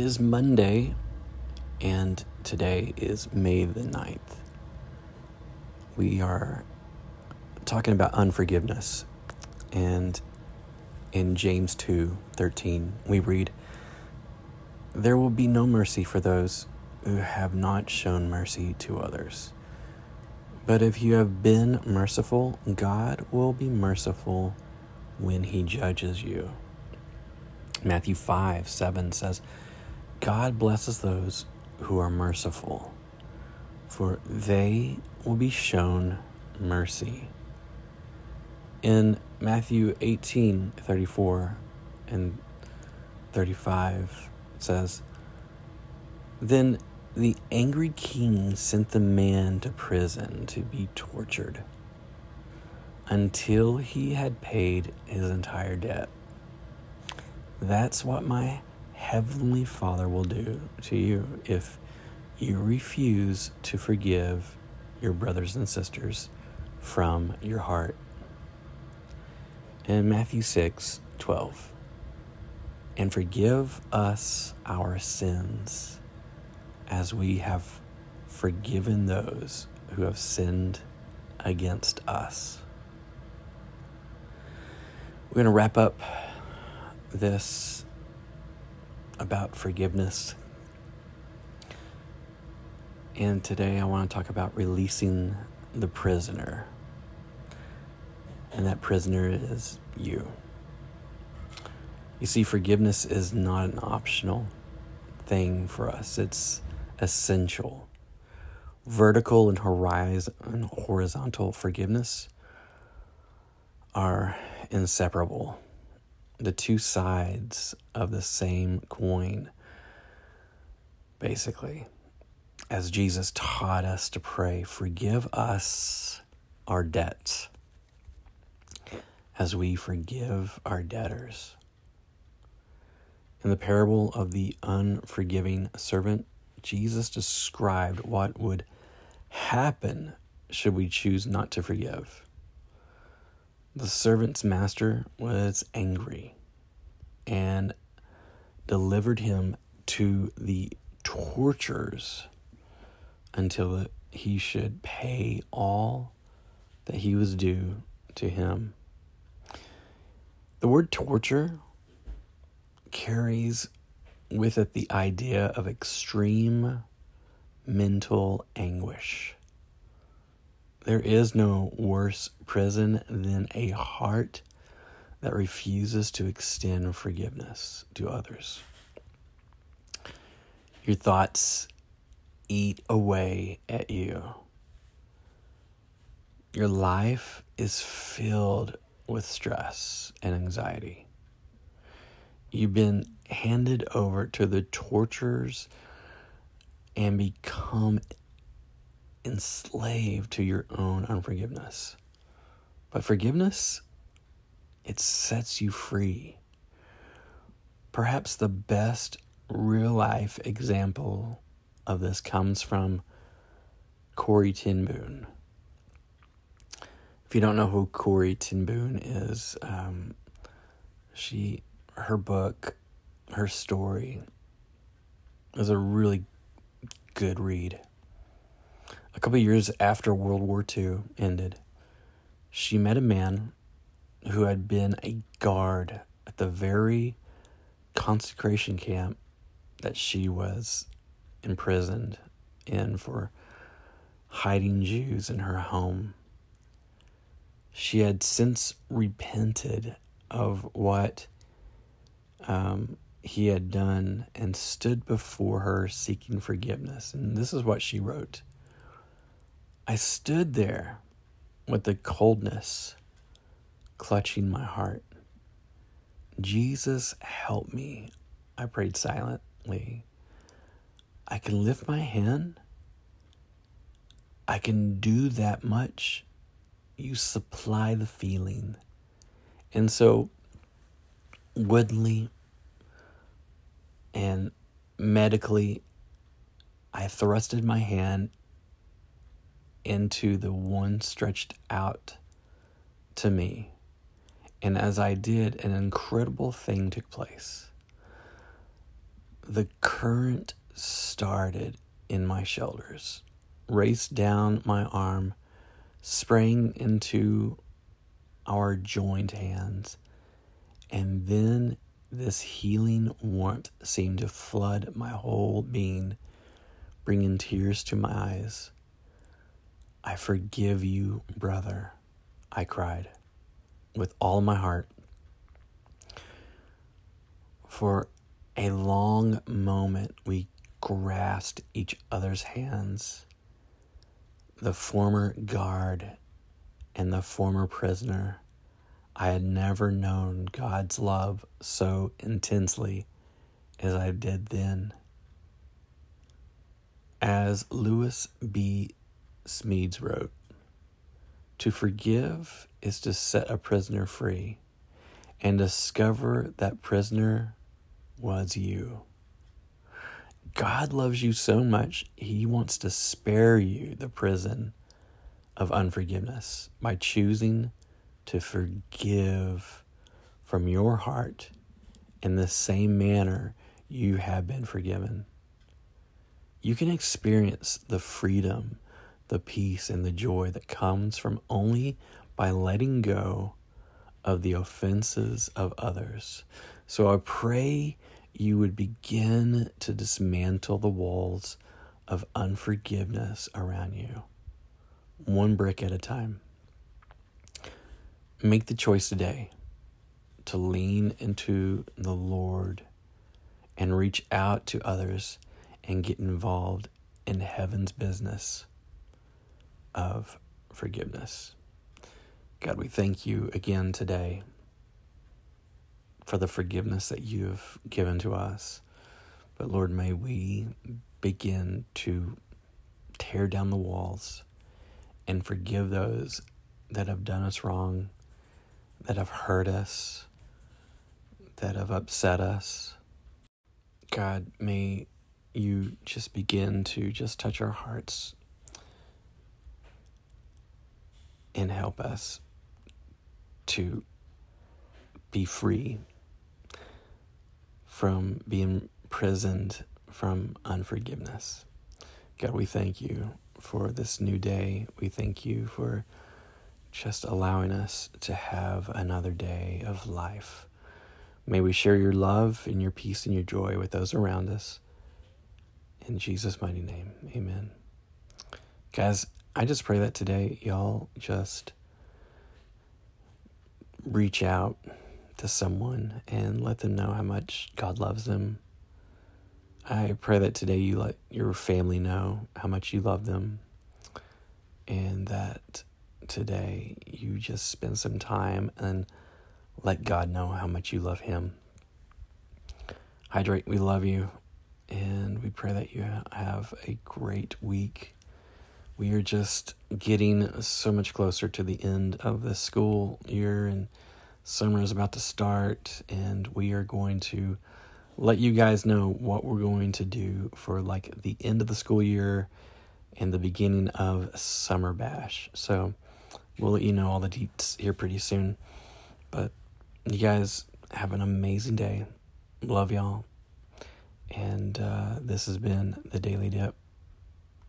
Is Monday, and today is May the 9th. We are talking about unforgiveness. And in James 2 13, we read, There will be no mercy for those who have not shown mercy to others. But if you have been merciful, God will be merciful when he judges you. Matthew 5 7 says, God blesses those who are merciful, for they will be shown mercy. In Matthew 18 34 and 35 it says, Then the angry king sent the man to prison to be tortured until he had paid his entire debt. That's what my heavenly Father will do to you if you refuse to forgive your brothers and sisters from your heart. In Matthew 6 12, and forgive us our sins as we have forgiven those who have sinned against us. We're going to wrap up this about forgiveness. And today I want to talk about releasing the prisoner. And that prisoner is you. You see, forgiveness is not an optional thing for us, it's essential. Vertical and horizon, horizontal forgiveness are inseparable the two sides of the same coin, basically. As Jesus taught us to pray, forgive us our debts as we forgive our debtors. In the parable of the unforgiving servant, Jesus described what would happen should we choose not to forgive. The servant's master was angry and delivered him to the tortures until he should pay all that he was due to him. The word torture carries with it the idea of extreme mental anguish. There is no worse prison than a heart that refuses to extend forgiveness to others. Your thoughts eat away at you. Your life is filled with stress and anxiety. You've been handed over to the tortures and become enslaved to your own unforgiveness. But forgiveness, it sets you free. Perhaps the best real life example of this comes from Corrie ten Boom. If you don't know who Corrie ten Boom is, um, she, her book, her story is a really good read. A couple years after World War II ended, she met a man who had been a guard at the very concentration camp that she was imprisoned in for hiding Jews in her home. She had since repented of what um, he had done and stood before her seeking forgiveness. And this is what she wrote I stood there with the coldness clutching my heart. Jesus, help me. I prayed silently. I can lift my hand. I can do that much. You supply the feeling. And so, woodenly and medically, I thrusted my hand into the one stretched out to me. And as I did, an incredible thing took place. the current started in my shoulders, raced down my arm, sprang into our joined hands, and then this healing warmth seemed to flood my whole being, bringing tears to my eyes. I forgive you, brother, I cried with all my heart. For a long moment, we grasped each other's hands. The former guard and the former prisoner. I had never known God's love so intensely as I did then. As Lewis B. Smedes wrote, to forgive is to set a prisoner free and discover that prisoner was you. God loves you so much, He wants to spare you the prison of unforgiveness by choosing to forgive from your heart in the same manner you have been forgiven. You can experience the freedom the peace and the joy that comes from only by letting go of the offenses of others. So I pray you would begin to dismantle the walls of unforgiveness around you, one brick at a time. Make the choice today to lean into the Lord and reach out to others and get involved in heaven's business of forgiveness. God, we thank you again today for the forgiveness that you have given to us. But Lord, may we begin to tear down the walls and forgive those that have done us wrong, that have hurt us, that have upset us. God, may you just begin to just touch our hearts and help us to be free from being imprisoned from unforgiveness. God, we thank you for this new day. We thank you for just allowing us to have another day of life. May we share your love and your peace and your joy with those around us. In Jesus' mighty name, amen. Guys, I just pray that today y'all just reach out to someone and let them know how much God loves them. I pray that today you let your family know how much you love them and that today you just spend some time and let God know how much you love Him. Hydrate, we love you and we pray that you have a great week we are just getting so much closer to the end of the school year and summer is about to start and we are going to let you guys know what we're going to do for like the end of the school year and the beginning of summer bash. So we'll let you know all the deets here pretty soon. But you guys have an amazing day. Love y'all. And uh, this has been the daily dip